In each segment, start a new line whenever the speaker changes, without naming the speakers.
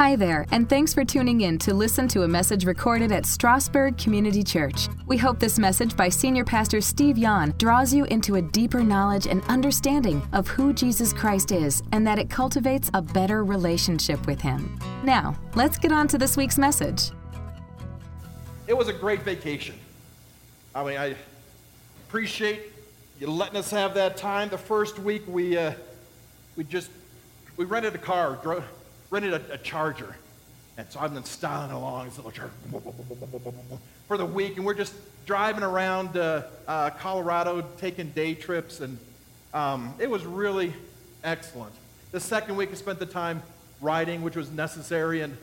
Hi there, and thanks for tuning in to listen to a message recorded at Strasburg Community Church. We hope this message by Senior Pastor Steve Yon draws you into a deeper knowledge and understanding of who Jesus Christ is and that it cultivates a better relationship with Him. Now, let's get on to this week's message.
It was a great vacation. I mean, I appreciate you letting us have that time. The first week, we, uh, we just we rented a car, drove rented a, a charger. And so I've been styling along this little charger for the week, and we're just driving around uh, uh, Colorado, taking day trips, and um, it was really excellent. The second week, I spent the time riding, which was necessary, and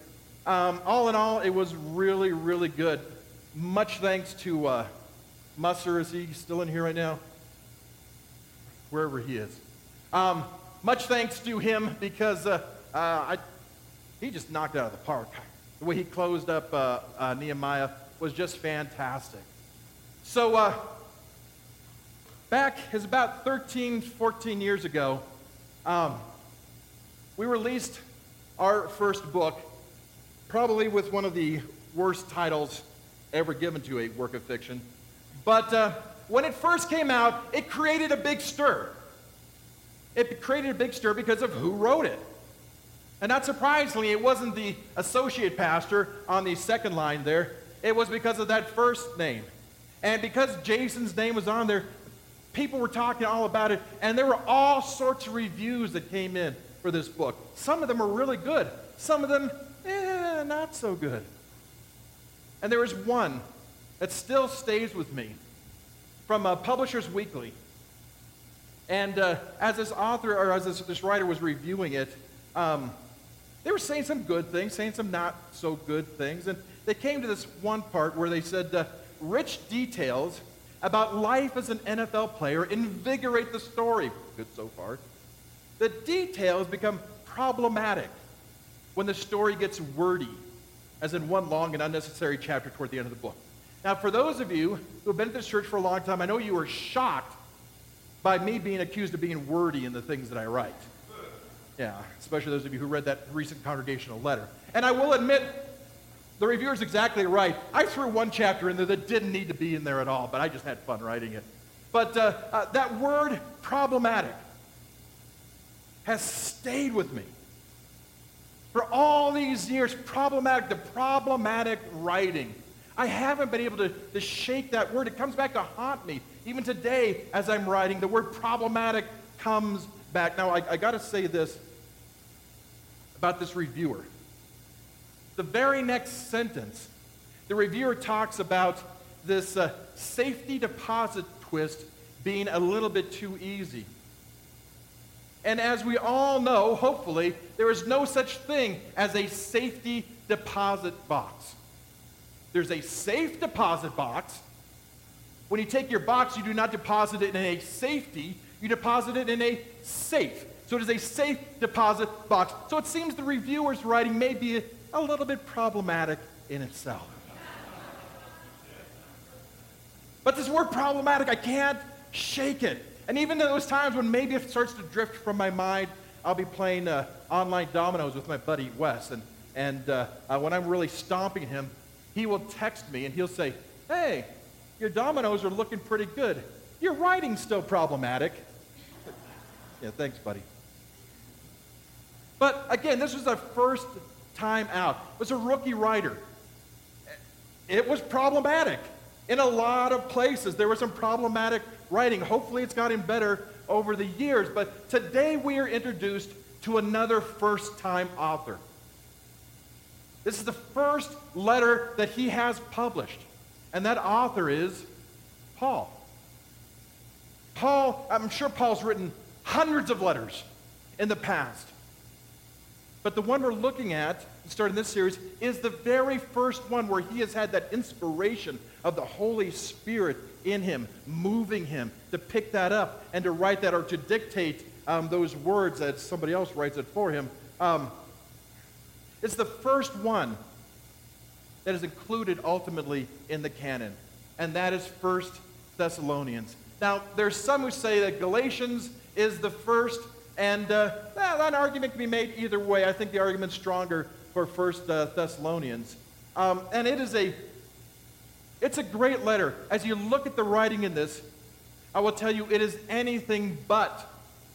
um, all in all, it was really, really good. Much thanks to uh, Musser. Is he still in here right now? Wherever he is. Um, much thanks to him because uh, uh, I he just knocked out of the park. The way he closed up uh, uh, Nehemiah was just fantastic. So, uh, back is about 13, 14 years ago, um, we released our first book, probably with one of the worst titles ever given to a work of fiction. But uh, when it first came out, it created a big stir. It created a big stir because of who wrote it. And not surprisingly, it wasn't the associate pastor on the second line there. It was because of that first name. And because Jason's name was on there, people were talking all about it. And there were all sorts of reviews that came in for this book. Some of them were really good, some of them, eh, not so good. And there was one that still stays with me from uh, Publishers Weekly. And uh, as this author, or as this, this writer was reviewing it, um, they were saying some good things, saying some not so good things. And they came to this one part where they said, uh, rich details about life as an NFL player invigorate the story. Good so far. The details become problematic when the story gets wordy, as in one long and unnecessary chapter toward the end of the book. Now, for those of you who have been at this church for a long time, I know you were shocked by me being accused of being wordy in the things that I write. Yeah, especially those of you who read that recent congregational letter. And I will admit, the reviewer's exactly right. I threw one chapter in there that didn't need to be in there at all, but I just had fun writing it. But uh, uh, that word, problematic, has stayed with me. For all these years, problematic, the problematic writing. I haven't been able to, to shake that word. It comes back to haunt me. Even today, as I'm writing, the word problematic comes back. Now, I, I got to say this about this reviewer. The very next sentence, the reviewer talks about this uh, safety deposit twist being a little bit too easy. And as we all know, hopefully, there is no such thing as a safety deposit box. There's a safe deposit box. When you take your box, you do not deposit it in a safety, you deposit it in a safe. So it is a safe deposit box. So it seems the reviewer's writing may be a, little bit problematic in itself. But this word problematic, I can't shake it. And even in those times when maybe it starts to drift from my mind, I'll be playing uh, online dominoes with my buddy Wes. And, and uh, uh, when I'm really stomping him, he will text me and he'll say, Hey, your dominoes are looking pretty good. Your writing's still problematic. yeah, thanks, buddy. But again, this was the first time out. It was a rookie writer. It was problematic. In a lot of places, there was some problematic writing. Hopefully, it's gotten better over the years. But today, we are introduced to another first time author. This is the first letter that he has published. And that author is Paul. Paul, I'm sure Paul's written hundreds of letters in the past. But the one we're looking at, starting this series, is the very first one where he has had that inspiration of the Holy Spirit in him, moving him to pick that up and to write that or to dictate um, those words that somebody else writes it for him. Um, it's the first one that is included ultimately in the canon, and that is First Thessalonians. Now, there's some who say that Galatians is the first and uh, well, that argument can be made either way. I think the argument's stronger for First uh, Thessalonians. Um, and it is a, it's a great letter. As you look at the writing in this, I will tell you it is anything but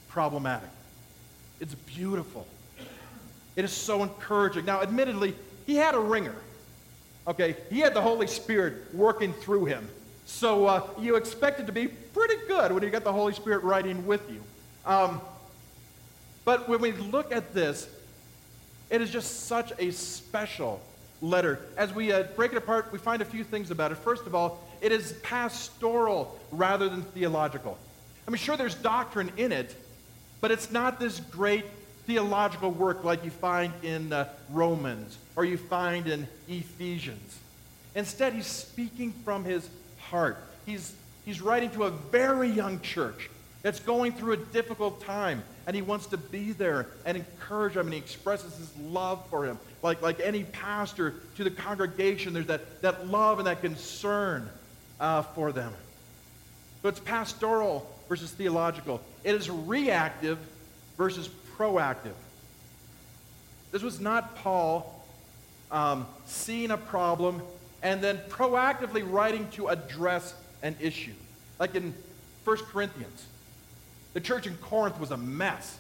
problematic. It's beautiful. It is so encouraging. Now, admittedly, he had a ringer. Okay, he had the Holy Spirit working through him. So uh, you expect it to be pretty good when you got the Holy Spirit writing with you. Um, but when we look at this, it is just such a special letter. As we uh, break it apart, we find a few things about it. First of all, it is pastoral rather than theological. I mean, sure, there's doctrine in it, but it's not this great theological work like you find in uh, Romans or you find in Ephesians. Instead, he's speaking from his heart. He's, he's writing to a very young church that's going through a difficult time, and he wants to be there and encourage them, and he expresses his love for him. Like, like any pastor to the congregation, there's that, that love and that concern uh, for them. So it's pastoral versus theological. It is reactive versus proactive. This was not Paul um, seeing a problem and then proactively writing to address an issue. Like in 1 Corinthians, the church in Corinth was a mess.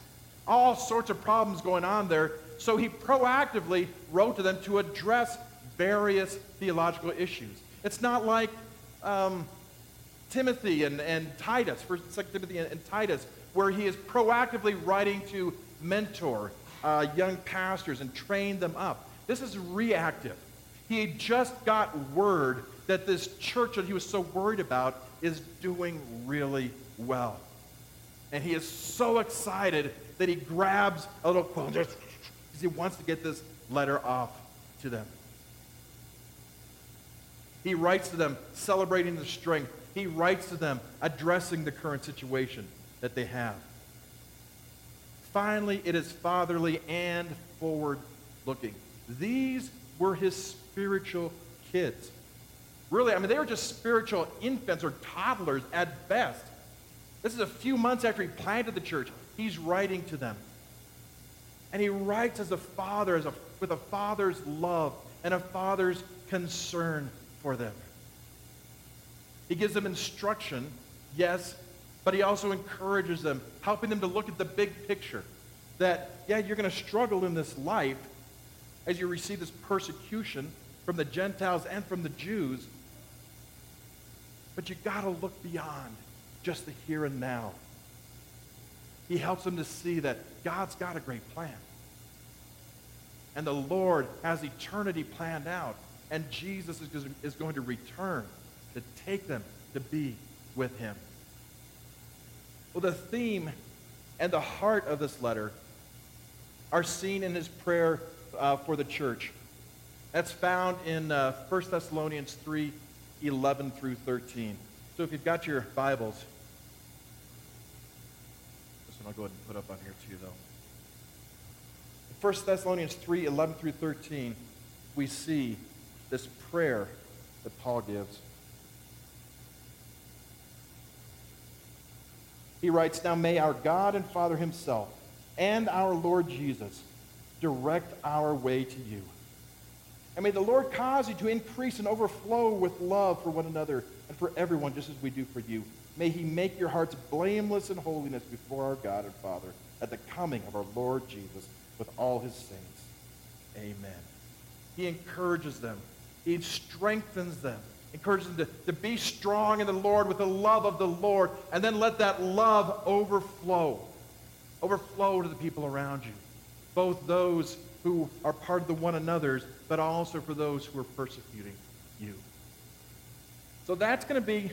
All sorts of problems going on there. So he proactively wrote to them to address various theological issues. It's not like um, Timothy and, and Titus, 1 Timothy and, and Titus, where he is proactively writing to mentor uh, young pastors and train them up. This is reactive. He just got word that this church that he was so worried about is doing really well. And he is so excited that he grabs a little quill because he wants to get this letter off to them. He writes to them celebrating the strength. He writes to them addressing the current situation that they have. Finally, it is fatherly and forward looking. These were his spiritual kids. Really, I mean, they were just spiritual infants or toddlers at best. This is a few months after he planted the church. He's writing to them. And he writes as a father, as a, with a father's love and a father's concern for them. He gives them instruction, yes, but he also encourages them, helping them to look at the big picture. That, yeah, you're going to struggle in this life as you receive this persecution from the Gentiles and from the Jews, but you got to look beyond just the here and now. He helps them to see that God's got a great plan. And the Lord has eternity planned out. And Jesus is going to return to take them to be with him. Well, the theme and the heart of this letter are seen in his prayer uh, for the church. That's found in uh, 1 Thessalonians 3 11 through 13. So if you've got your Bibles, this one I'll go ahead and put up on here too, though. 1 Thessalonians 3 11 through 13, we see this prayer that Paul gives. He writes, Now may our God and Father himself and our Lord Jesus direct our way to you. And may the Lord cause you to increase and overflow with love for one another and for everyone, just as we do for you. May he make your hearts blameless in holiness before our God and Father at the coming of our Lord Jesus with all his saints. Amen. He encourages them. He strengthens them encourages them to, to be strong in the Lord with the love of the Lord, and then let that love overflow. Overflow to the people around you, both those who are part of the one another's, but also for those who are persecuting. So that's going to be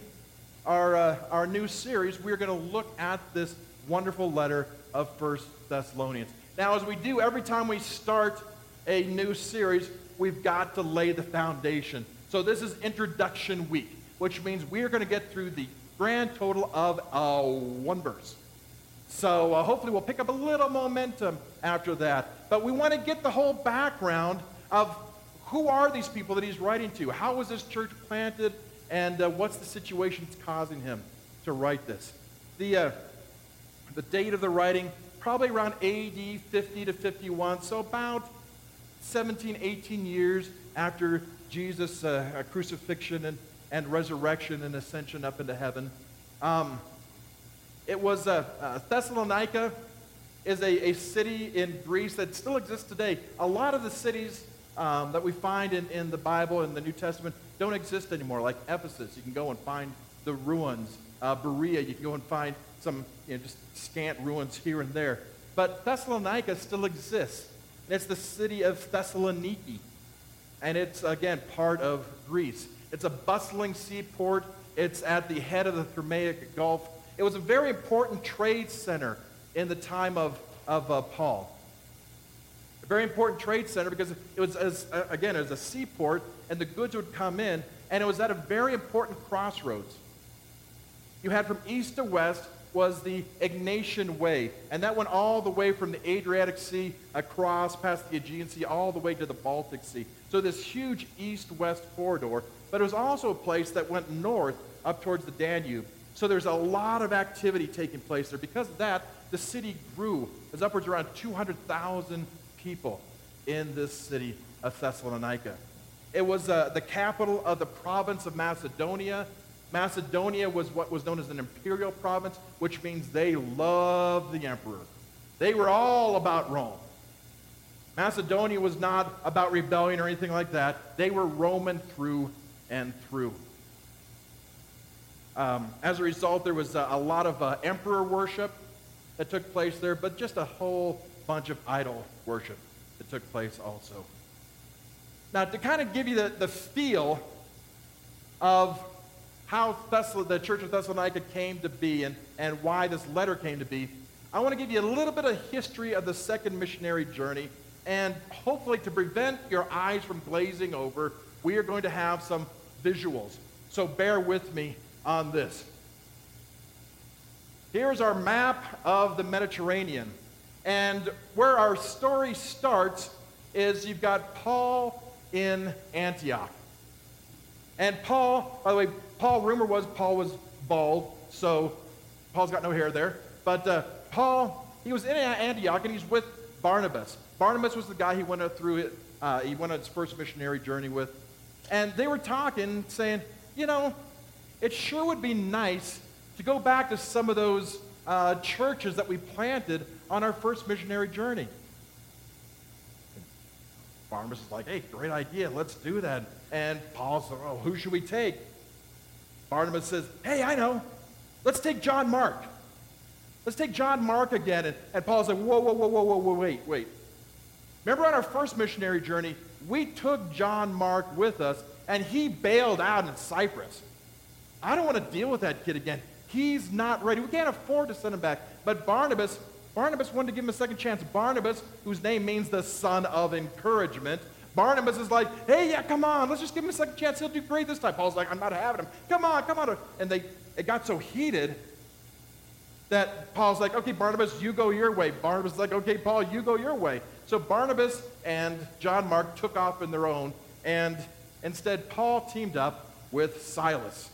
our, uh, our new series. We're going to look at this wonderful letter of First Thessalonians. Now, as we do every time we start a new series, we've got to lay the foundation. So this is introduction week, which means we are going to get through the grand total of uh, one verse. So uh, hopefully we'll pick up a little momentum after that. But we want to get the whole background of who are these people that he's writing to? How was this church planted? And uh, what's the situation that's causing him to write this? The, uh, the date of the writing, probably around AD 50 to 51, so about 17, 18 years after Jesus' uh, crucifixion and, and resurrection and ascension up into heaven. Um, it was uh, uh, Thessalonica is a, a city in Greece that still exists today. A lot of the cities um, that we find in, in the Bible and the New Testament don't exist anymore, like Ephesus. You can go and find the ruins. Uh, Berea, you can go and find some you know, just scant ruins here and there. But Thessalonica still exists. It's the city of Thessaloniki. And it's, again, part of Greece. It's a bustling seaport. It's at the head of the Thermaic Gulf. It was a very important trade center in the time of, of uh, Paul. Very important trade center because it was, as, uh, again, it was a seaport, and the goods would come in, and it was at a very important crossroads. You had from east to west was the Egnatian Way, and that went all the way from the Adriatic Sea across past the Aegean Sea all the way to the Baltic Sea. So this huge east-west corridor, but it was also a place that went north up towards the Danube. So there's a lot of activity taking place there. Because of that, the city grew. There's upwards around 200,000 people in this city of Thessalonica. It was uh, the capital of the province of Macedonia. Macedonia was what was known as an imperial province, which means they loved the emperor. They were all about Rome. Macedonia was not about rebellion or anything like that. They were Roman through and through. Um, as a result, there was a, a lot of uh, emperor worship that took place there, but just a whole bunch of idol worship that took place also. Now, to kind of give you the, the feel of how the Church of Thessalonica came to be and, and why this letter came to be, I want to give you a little bit of history of the second missionary journey. And hopefully, to prevent your eyes from glazing over, we are going to have some visuals. So bear with me on this. Here's our map of the Mediterranean. And where our story starts is you've got Paul in Antioch. And Paul, by the way, Paul, rumor was Paul was bald, so Paul's got no hair there. But uh, Paul, he was in Antioch and he's with Barnabas. Barnabas was the guy he went through it, uh, he went on his first missionary journey with. And they were talking, saying, you know, it sure would be nice to go back to some of those uh, churches that we planted on our first missionary journey. And Barnabas is like, hey, great idea, let's do that. And Paul said, oh, who should we take? Barnabas says, hey, I know, let's take John Mark. Let's take John Mark again. And, and Paul said, whoa, whoa, whoa, whoa, whoa, whoa, wait, wait. Remember on our first missionary journey, we took John Mark with us, and he bailed out in Cyprus. I don't want to deal with that kid again. He's not ready. We can't afford to send him back. But Barnabas, Barnabas wanted to give him a second chance. Barnabas, whose name means the son of encouragement, Barnabas is like, hey, yeah, come on, let's just give him a second chance. He'll do great this time. Paul's like, I'm not having him. Come on, come on. And they it got so heated that Paul's like, okay, Barnabas, you go your way. Barnabas is like, okay, Paul, you go your way. So Barnabas and John Mark took off in their own, and instead Paul teamed up with Silas.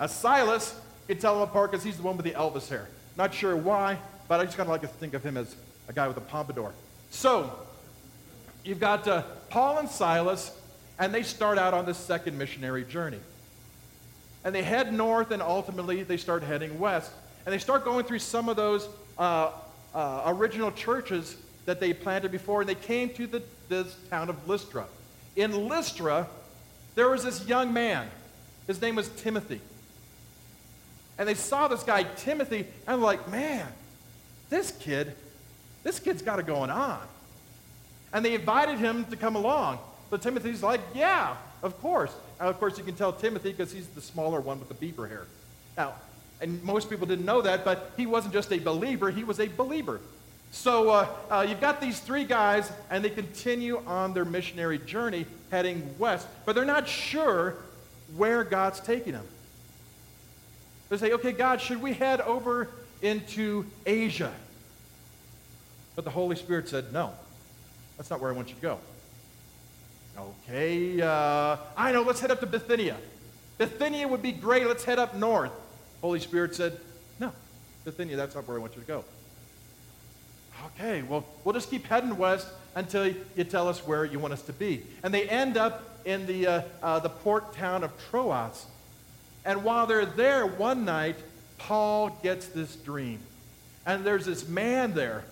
Now, Silas, can tell him apart because he's the one with the Elvis hair. Not sure why, but I just kind of like to think of him as a guy with a pompadour. So, you've got uh, Paul and Silas, and they start out on this second missionary journey. And they head north, and ultimately they start heading west. And they start going through some of those uh, uh, original churches that they planted before, and they came to the, this town of Lystra. In Lystra, there was this young man. His name was Timothy. And they saw this guy, Timothy, and like, man, this kid, this kid's got it going on. And they invited him to come along. So Timothy's like, yeah, of course. Now, of course, you can tell Timothy because he's the smaller one with the Bieber hair. Now, and most people didn't know that, but he wasn't just a believer, he was a Belieber. So uh, uh, you've got these three guys, and they continue on their missionary journey heading west, but they're not sure where God's taking them. They say, okay, God, should we head over into Asia? But the Holy Spirit said, no, that's not where I want you to go. Okay, uh, I know, let's head up to Bithynia. Bithynia would be great, let's head up north. Holy Spirit said, no, Bithynia, that's not where I want you to go. okay, well, we'll just keep heading west until you tell us where you want us to be. And they end up in the, uh, uh, the port town of Troas. And while they're there one night, Paul gets this dream. And there's this man there.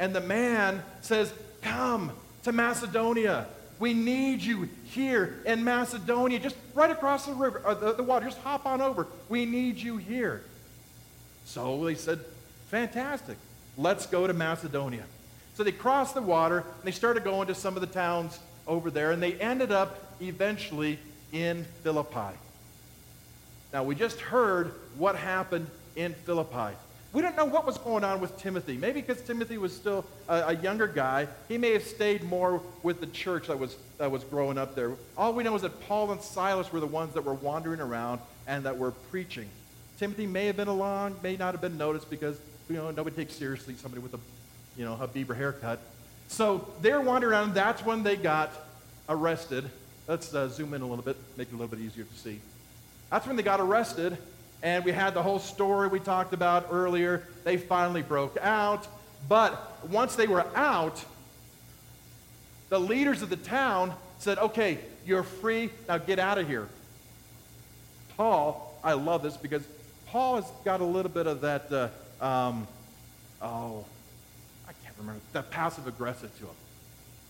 And the man says, Come to Macedonia. We need you here in Macedonia, just right across the river, uh, the, the water. Just hop on over. We need you here. So they said, Fantastic. Let's go to Macedonia. So they crossed the water and they started going to some of the towns over there, and they ended up eventually in Philippi. Now, we just heard what happened in Philippi. We don't know what was going on with Timothy. Maybe because Timothy was still a, a, younger guy, he may have stayed more with the church that was, that was growing up there. All we know is that Paul and Silas were the ones that were wandering around and that were preaching. Timothy may have been along, may not have been noticed because you know nobody takes seriously somebody with a you know a Bieber haircut. So they're wandering around. That's when they got arrested. Let's uh, zoom in a little bit, make it a little bit easier to see. That's when they got arrested, and we had the whole story we talked about earlier. They finally broke out, but once they were out, the leaders of the town said, "Okay, you're free. Now get out of here." Paul, I love this because Paul has got a little bit of that. Uh, um, oh, I can't remember that passive aggressive to him.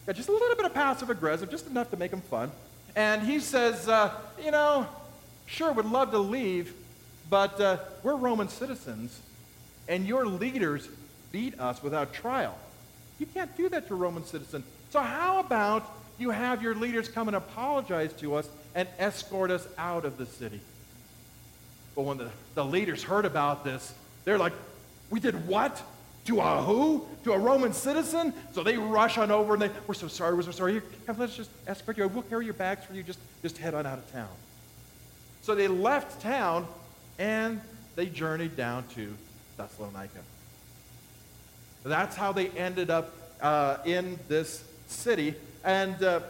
Yeah, just a little bit of passive aggressive, just enough to make him fun. And he says, uh, you know, sure, would love to leave, but uh, we're Roman citizens, and your leaders beat us without trial. You can't do that to a Roman citizen. So how about you have your leaders come and apologize to us and escort us out of the city? But when the, the leaders heard about this, they're like, we did what? To a who? To a Roman citizen? So they rush on over and they, we're so sorry, we're so sorry. Here, let's just escort you. We'll carry your bags for you. Just, just head on out of town. So they left town and they journeyed down to Thessalonica. That's how they ended up uh, in this city. And uh,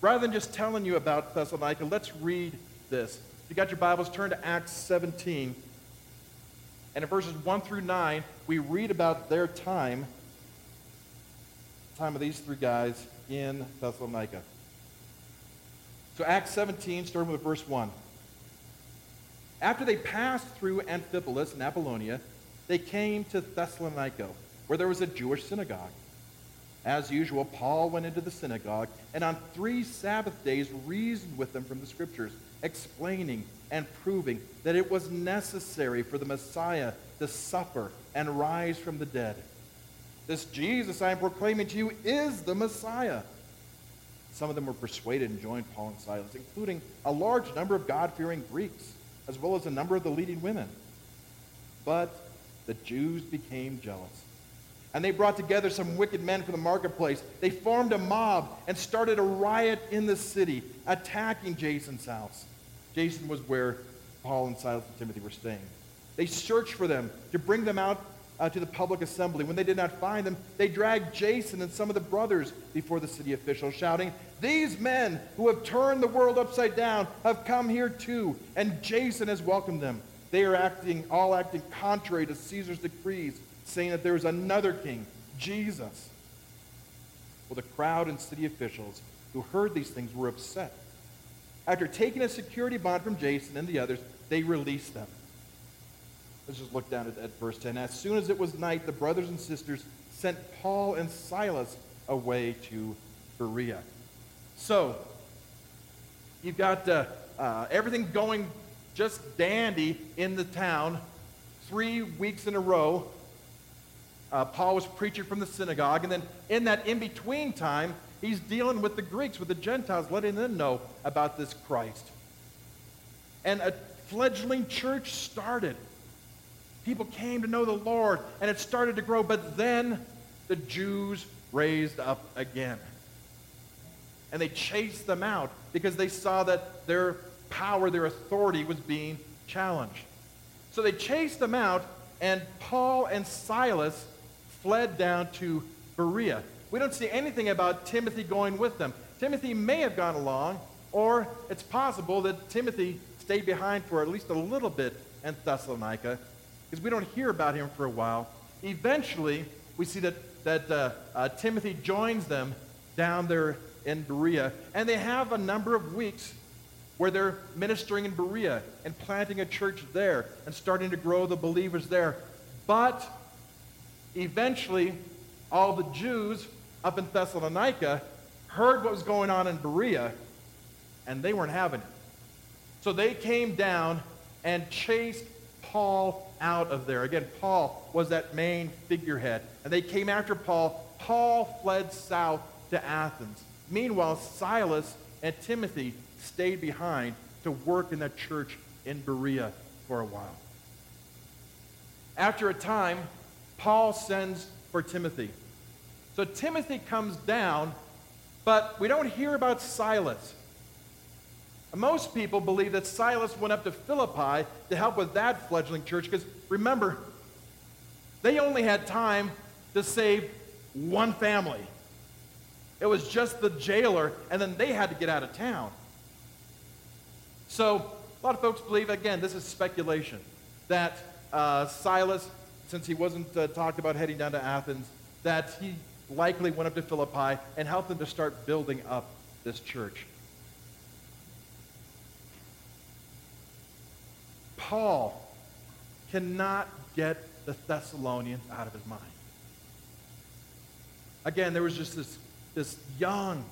rather than just telling you about Thessalonica, let's read this. If you got your Bibles, turn to Acts 17. And in verses 1 through 9, we read about their time, time of these three guys in Thessalonica. So Acts 17, starting with verse 1. After they passed through Amphipolis and Apollonia, they came to Thessalonica, where there was a Jewish synagogue. As usual, Paul went into the synagogue and on three Sabbath days reasoned with them from the Scriptures, explaining and proving that it was necessary for the Messiah to suffer and rise from the dead. This Jesus I am proclaiming to you is the Messiah. Some of them were persuaded and joined Paul and Silas, including a large number of God fearing Greeks as well as a number of the leading women. But the Jews became jealous. And they brought together some wicked men from the marketplace. They formed a mob and started a riot in the city, attacking Jason's house. Jason was where Paul and Silas and Timothy were staying. They searched for them to bring them out uh, to the public assembly. When they did not find them, they dragged Jason and some of the brothers before the city officials, shouting, These men who have turned the world upside down have come here too, and Jason has welcomed them. They are acting, all acting contrary to Caesar's decrees, saying that there is another king, Jesus. Well, the crowd and city officials who heard these things were upset. After taking a security bond from Jason and the others, they released them. Let's just look down at, at verse 10. As soon as it was night, the brothers and sisters sent Paul and Silas away to Berea. So, you've got uh, uh, everything going just dandy in the town. Three weeks in a row, uh, Paul was preaching from the synagogue. And then in that in between time, he's dealing with the Greeks, with the Gentiles, letting them know about this Christ. And a fledgling church started. People came to know the Lord, and it started to grow. But then the Jews raised up again. And they chased them out because they saw that their power, their authority was being challenged. So they chased them out, and Paul and Silas fled down to Berea. We don't see anything about Timothy going with them. Timothy may have gone along, or it's possible that Timothy stayed behind for at least a little bit in Thessalonica because we don't hear about him for a while. Eventually, we see that, that uh, uh, Timothy joins them down there in Berea, and they have a number of weeks where they're ministering in Berea and planting a church there and starting to grow the believers there. But eventually, all the Jews up in Thessalonica heard what was going on in Berea, and they weren't having it. So they came down and chased Paul out of there. Again, Paul was that main figurehead. And they came after Paul. Paul fled south to Athens. Meanwhile, Silas and Timothy stayed behind to work in that church in Berea for a while. After a time, Paul sends for Timothy. So Timothy comes down, but we don't hear about Silas. Most people believe that Silas went up to Philippi to help with that fledgling church because remember, they only had time to save one family. It was just the jailer, and then they had to get out of town. So, a lot of folks believe, again, this is speculation, that uh, Silas, since he wasn't uh, talked about heading down to Athens, that he likely went up to Philippi and helped them to start building up this church. Paul cannot get the Thessalonians out of his mind. Again, there was just this, this young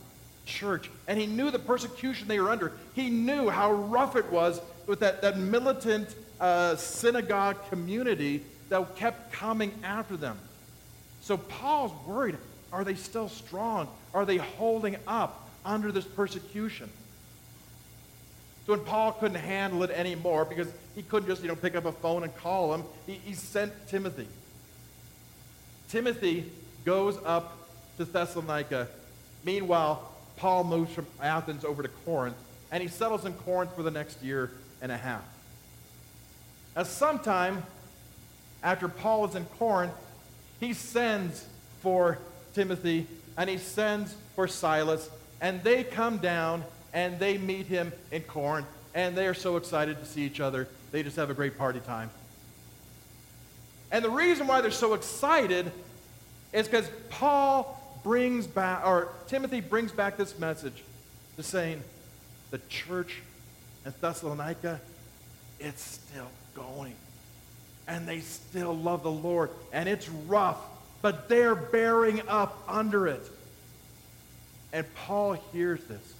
church, and he knew the persecution they were under. He knew how rough it was with that, that militant uh, synagogue community that kept coming after them. So Paul's worried are they still strong? Are they holding up under this persecution? So when Paul couldn't handle it anymore, because he couldn't just, you know, pick up a phone and call him, he, he sent Timothy. Timothy goes up to Thessalonica. Meanwhile, Paul moves from Athens over to Corinth, and he settles in Corinth for the next year and a half. As sometime after Paul is in Corinth, he sends for Timothy and he sends for Silas, and they come down and they meet him in Corinth, and they are so excited to see each other. They just have a great party time. And the reason why they're so excited is because Paul brings back, or Timothy brings back this message to saying, the church in Thessalonica, it's still going. And they still love the Lord. And it's rough, but they're bearing up under it. And Paul hears this.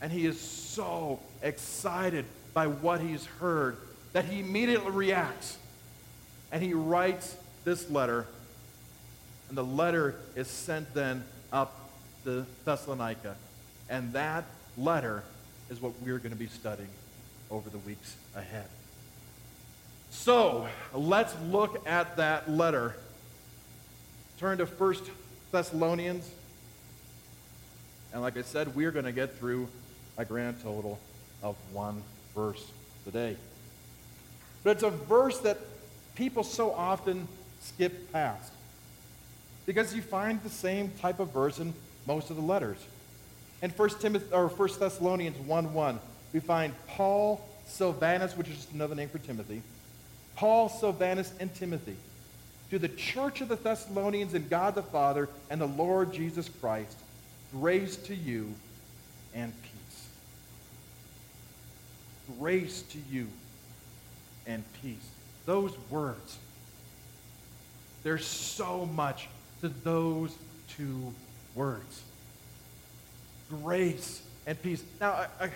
And he is so excited by what he's heard that he immediately reacts. And he writes this letter. And the letter is sent then up to Thessalonica. And that letter is what we're going to be studying over the weeks ahead. So let's look at that letter. Turn to 1 Thessalonians. And like I said, we're going to get through a grand total of one verse today. But it's a verse that people so often skip past because you find the same type of verse in most of the letters. In 1 Timothy or 1 Thessalonians 1:1, we find Paul, Silvanus, which is just another name for Timothy. Paul, Silvanus, and Timothy, to the church of the Thessalonians and God the Father and the Lord Jesus Christ, grace to you and grace to you and peace. Those words, there's so much to those two words grace and peace. Now, I, I,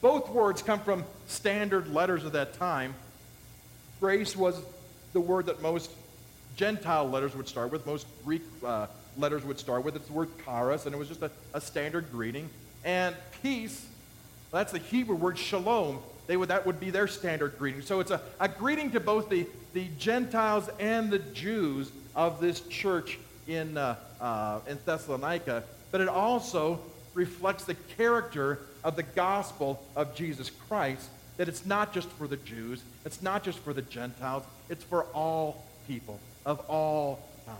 both words come from standard letters of that time. Grace was the word that most Gentile letters would start with, most Greek uh, letters would start with. It's the word charis, and it was just a, a standard greeting. And peace that's the Hebrew word shalom. They would, that would be their standard greeting. So it's a, a greeting to both the, the Gentiles and the Jews of this church in, uh, uh, in Thessalonica, but it also reflects the character of the gospel of Jesus Christ, that it's not just for the Jews, it's not just for the Gentiles, it's for all people of all time.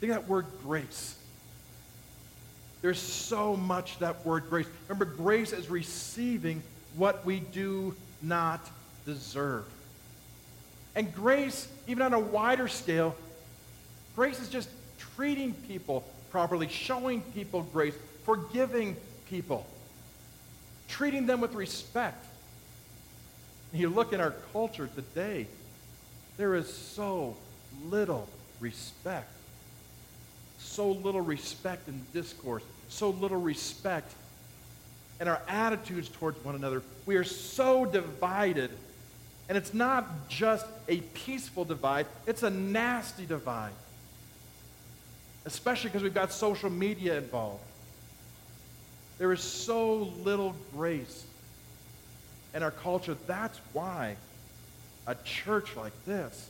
Think of that word grace. There's so much that word grace. Remember, grace is receiving what we do not deserve. And grace, even on a wider scale, grace is just treating people properly, showing people grace, forgiving people, treating them with respect. And you look in our culture today, there is so little respect. So little respect in discourse, so little respect in our attitudes towards one another. We are so divided. And it's not just a peaceful divide, it's a nasty divide. Especially because we've got social media involved. There is so little grace in our culture. That's why a church like this,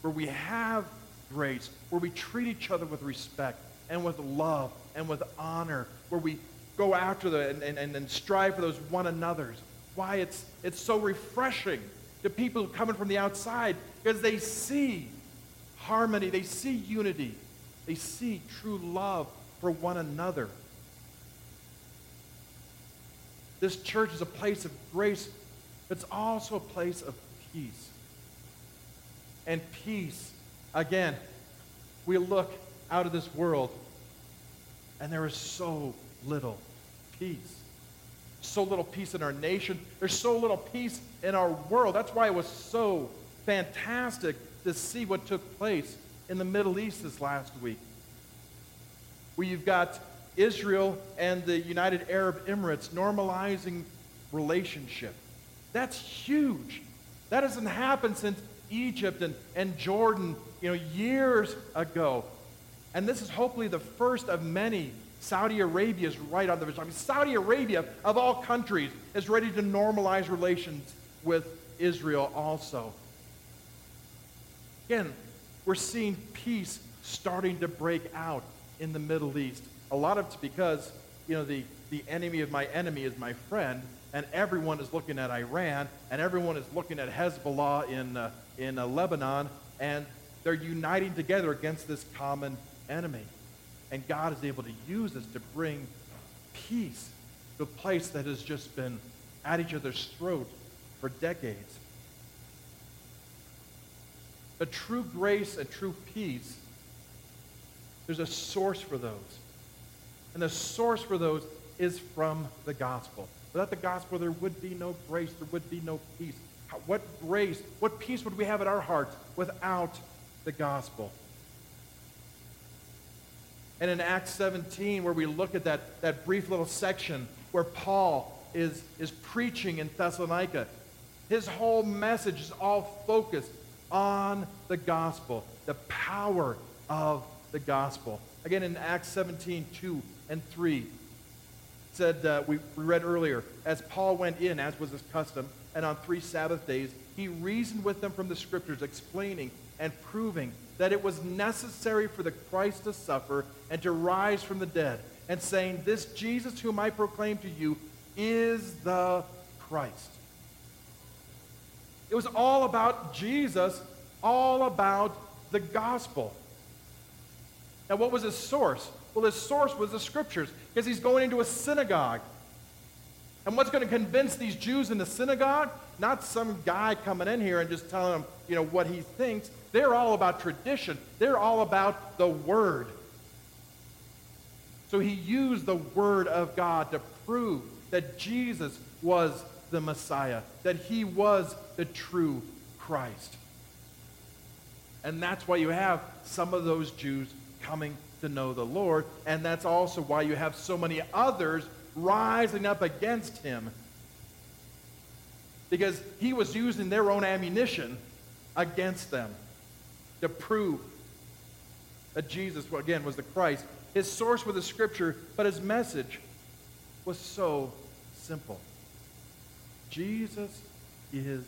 where we have grace, where we treat each other with respect and with love and with honor, where we go after the and, and, and strive for those one another's, why it's, it's so refreshing to people coming from the outside because they see harmony, they see unity, they see true love for one another. This church is a place of grace, but it's also a place of peace. And peace, again, we look out of this world, and there is so little peace. So little peace in our nation. There's so little peace in our world. That's why it was so fantastic to see what took place in the Middle East this last week. Where you've got Israel and the United Arab Emirates normalizing relationship. That's huge. That hasn't happened since Egypt and, and Jordan, you know, years ago. And this is hopefully the first of many. Saudi Arabia is right on the vision. I mean, Saudi Arabia, of all countries, is ready to normalize relations with Israel also. Again, we're seeing peace starting to break out in the Middle East. A lot of it's because, you know, the, the enemy of my enemy is my friend, and everyone is looking at Iran, and everyone is looking at Hezbollah in, uh, in uh, Lebanon, and they're uniting together against this common enemy. And God is able to use this to bring peace to a place that has just been at each other's throat for decades. But true grace and true peace, there's a source for those. And the source for those is from the gospel. Without the gospel, there would be no grace, there would be no peace. What grace, what peace would we have in our hearts without the gospel? And in Acts 17, where we look at that, that brief little section where Paul is, is preaching in Thessalonica, his whole message is all focused on the gospel, the power of the gospel. Again, in Acts 17, 2 and 3, said, uh, we, we read earlier, as Paul went in, as was his custom, and on three Sabbath days, he reasoned with them from the scriptures, explaining and proving that it was necessary for the Christ to suffer and to rise from the dead, and saying, This Jesus whom I proclaim to you is the Christ. It was all about Jesus, all about the gospel. Now, what was his source? Well, his source was the scriptures, because he's going into a synagogue. And what's going to convince these Jews in the synagogue? Not some guy coming in here and just telling them, you know, what he thinks. They're all about tradition. They're all about the word. So he used the word of God to prove that Jesus was the Messiah, that he was the true Christ. And that's why you have some of those Jews coming to know the Lord. And that's also why you have so many others rising up against him. Because he was using their own ammunition against them to prove that Jesus, again, was the Christ. His source was the scripture, but his message was so simple. Jesus is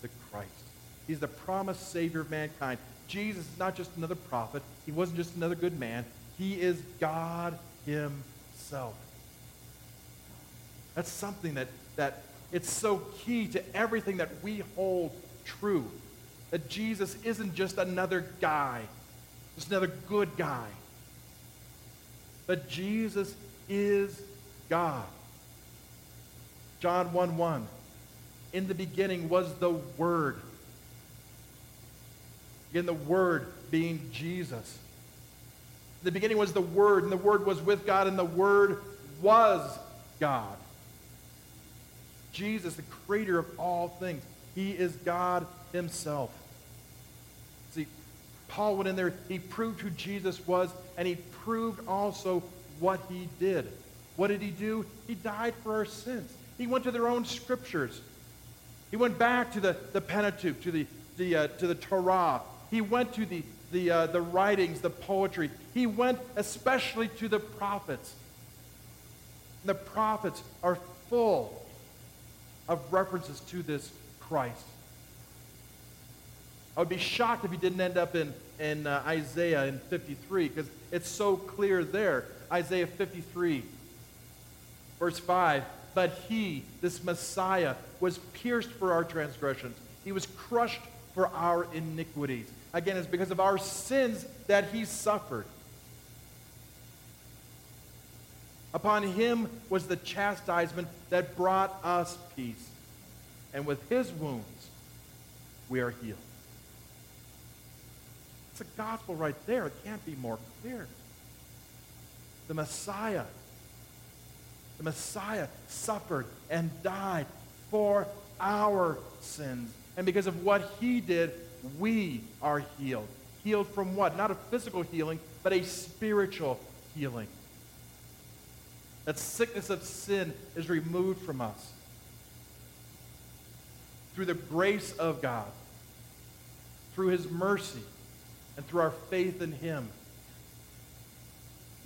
the Christ. He's the promised Savior of mankind. Jesus is not just another prophet. He wasn't just another good man. He is God himself. That's something that, that it's so key to everything that we hold true. That Jesus isn't just another guy, just another good guy. But Jesus is God. John 1 1. In the beginning was the Word Again, the Word being Jesus. In the beginning was the Word, and the Word was with God, and the Word was God. Jesus, the creator of all things. He is God himself. See, Paul went in there, he proved who Jesus was, and he proved also what he did. What did he do? He died for our sins. He went to their own scriptures. He went back to the, the Pentateuch, to the, the, uh, to the Torah. He went to the, the, uh, the writings, the poetry. He went especially to the prophets. The prophets are full of references to this Christ. I would be shocked if he didn't end up in, in uh, Isaiah in 53 because it's so clear there. Isaiah 53, verse 5. But he, this Messiah, was pierced for our transgressions, he was crushed for our iniquities. Again, it's because of our sins that he suffered. Upon him was the chastisement that brought us peace. And with his wounds, we are healed. It's a gospel right there. It can't be more clear. The Messiah, the Messiah suffered and died for our sins. And because of what he did, we are healed. Healed from what? Not a physical healing, but a spiritual healing. That sickness of sin is removed from us through the grace of God, through his mercy, and through our faith in him.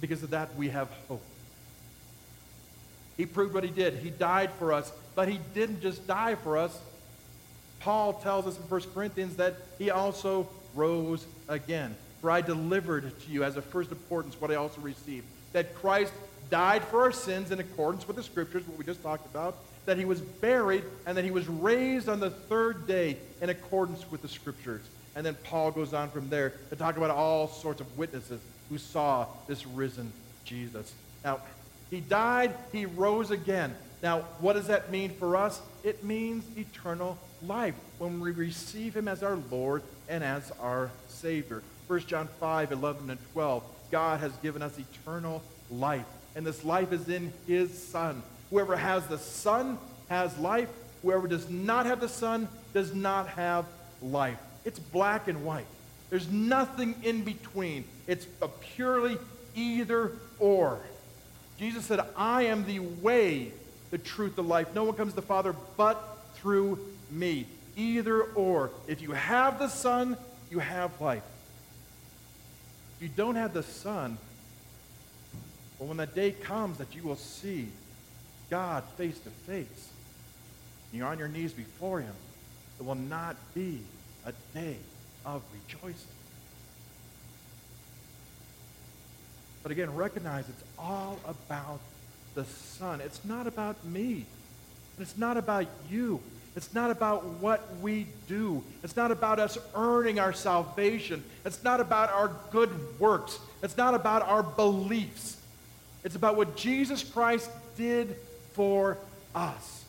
Because of that, we have hope. He proved what he did. He died for us, but he didn't just die for us. Paul tells us in 1 Corinthians that he also rose again. For I delivered to you as of first importance what I also received that Christ died for our sins in accordance with the scriptures, what we just talked about, that he was buried, and that he was raised on the third day in accordance with the scriptures. And then Paul goes on from there to talk about all sorts of witnesses who saw this risen Jesus. Now, he died, he rose again. Now, what does that mean for us? It means eternal life when we receive him as our Lord and as our Savior. 1 John 5, 11, and 12. God has given us eternal life and this life is in his Son. Whoever has the Son has life. Whoever does not have the Son does not have life. It's black and white. There's nothing in between. It's a purely either or. Jesus said, I am the way, the truth, the life. No one comes to the Father but through me. Either or. If you have the Son, you have life. If you don't have the Son, but when the day comes that you will see God face to face, and you're on your knees before him, it will not be a day of rejoicing. But again, recognize it's all about the Son. It's not about me. It's not about you. It's not about what we do. It's not about us earning our salvation. It's not about our good works. It's not about our beliefs. It's about what Jesus Christ did for us.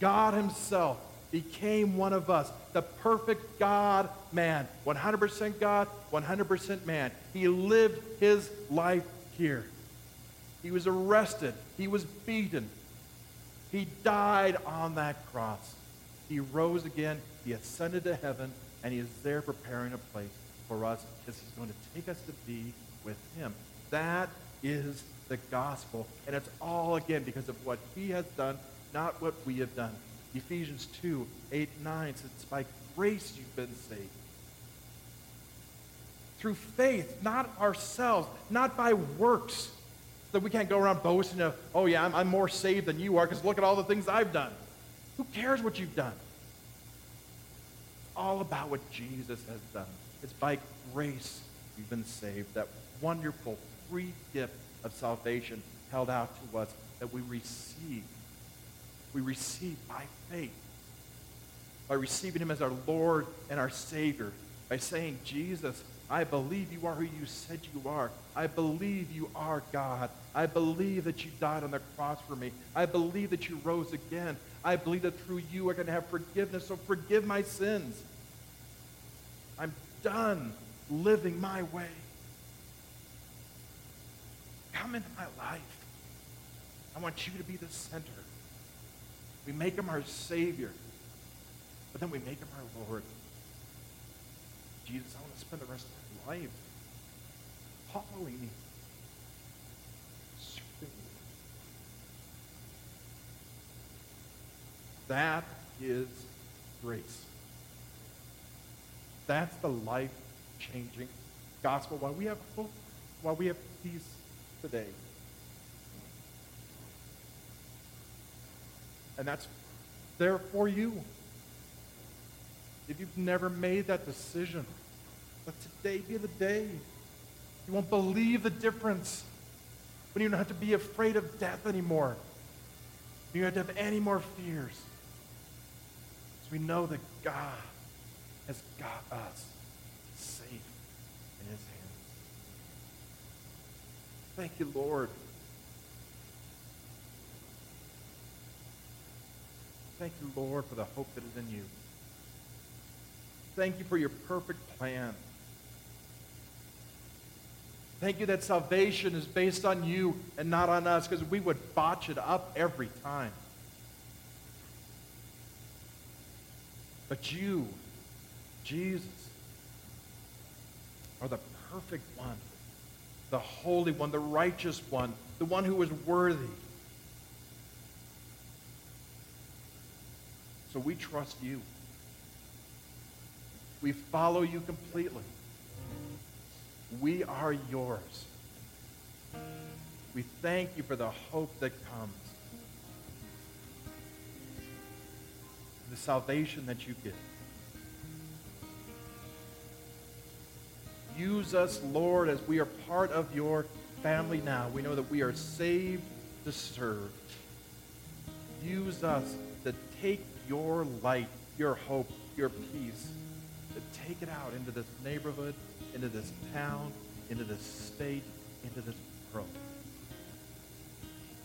God Himself became one of us, the perfect God man, 100% God, 100% man. He lived His life here. He was arrested, He was beaten, He died on that cross. He rose again, He ascended to heaven, and He is there preparing a place for us because He's going to take us to be with Him. That is the gospel. And it's all, again, because of what he has done, not what we have done. Ephesians 2 8 9 says, It's by grace you've been saved. Through faith, not ourselves, not by works. That we can't go around boasting of, oh, yeah, I'm, I'm more saved than you are because look at all the things I've done. Who cares what you've done? It's all about what Jesus has done. It's by grace you've been saved. That wonderful, free gift of salvation held out to us that we receive. We receive by faith. By receiving him as our Lord and our Savior. By saying, Jesus, I believe you are who you said you are. I believe you are God. I believe that you died on the cross for me. I believe that you rose again. I believe that through you I can have forgiveness. So forgive my sins. I'm done living my way. Come into my life. I want you to be the center. We make him our Savior, but then we make him our Lord. Jesus, I want to spend the rest of my life following you. That is grace. That's the life changing gospel. Why we have hope, why we have peace today. And that's there for you. If you've never made that decision, let today be the day. You won't believe the difference when you don't have to be afraid of death anymore. You don't have to have any more fears. Because we know that God has got us safe in his hands. Thank you, Lord. Thank you, Lord, for the hope that is in you. Thank you for your perfect plan. Thank you that salvation is based on you and not on us because we would botch it up every time. But you, Jesus, are the perfect one, the holy one, the righteous one, the one who is worthy. So we trust you. We follow you completely. We are yours. We thank you for the hope that comes, the salvation that you give. Use us, Lord, as we are part of your family now. We know that we are saved to serve. Use us to take your light, your hope, your peace, to take it out into this neighborhood, into this town, into this state, into this world.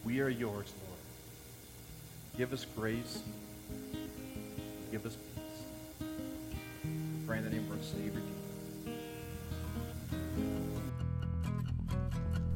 We are yours, Lord. Give us grace. Give us peace. Pray in the name of our Savior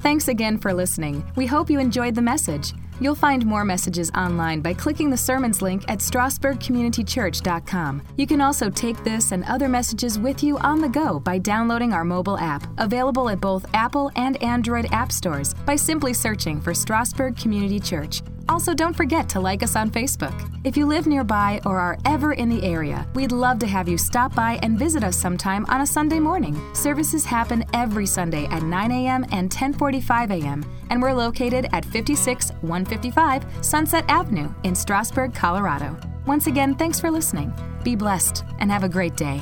Thanks again for listening. We hope you enjoyed the message. You'll find more messages online by clicking the sermons link at strasburgcommunitychurch.com. You can also take this and other messages with you on the go by downloading our mobile app, available at both Apple and Android app stores by simply searching for Strasburg Community Church. Also, don't forget to like us on Facebook. If you live nearby or are ever in the area, we'd love to have you stop by and visit us sometime on a Sunday morning. Services happen every Sunday at 9 a.m. and 10:45 a.m., and we're located at 56155 Sunset Avenue in Strasburg, Colorado. Once again, thanks for listening. Be blessed and have a great day.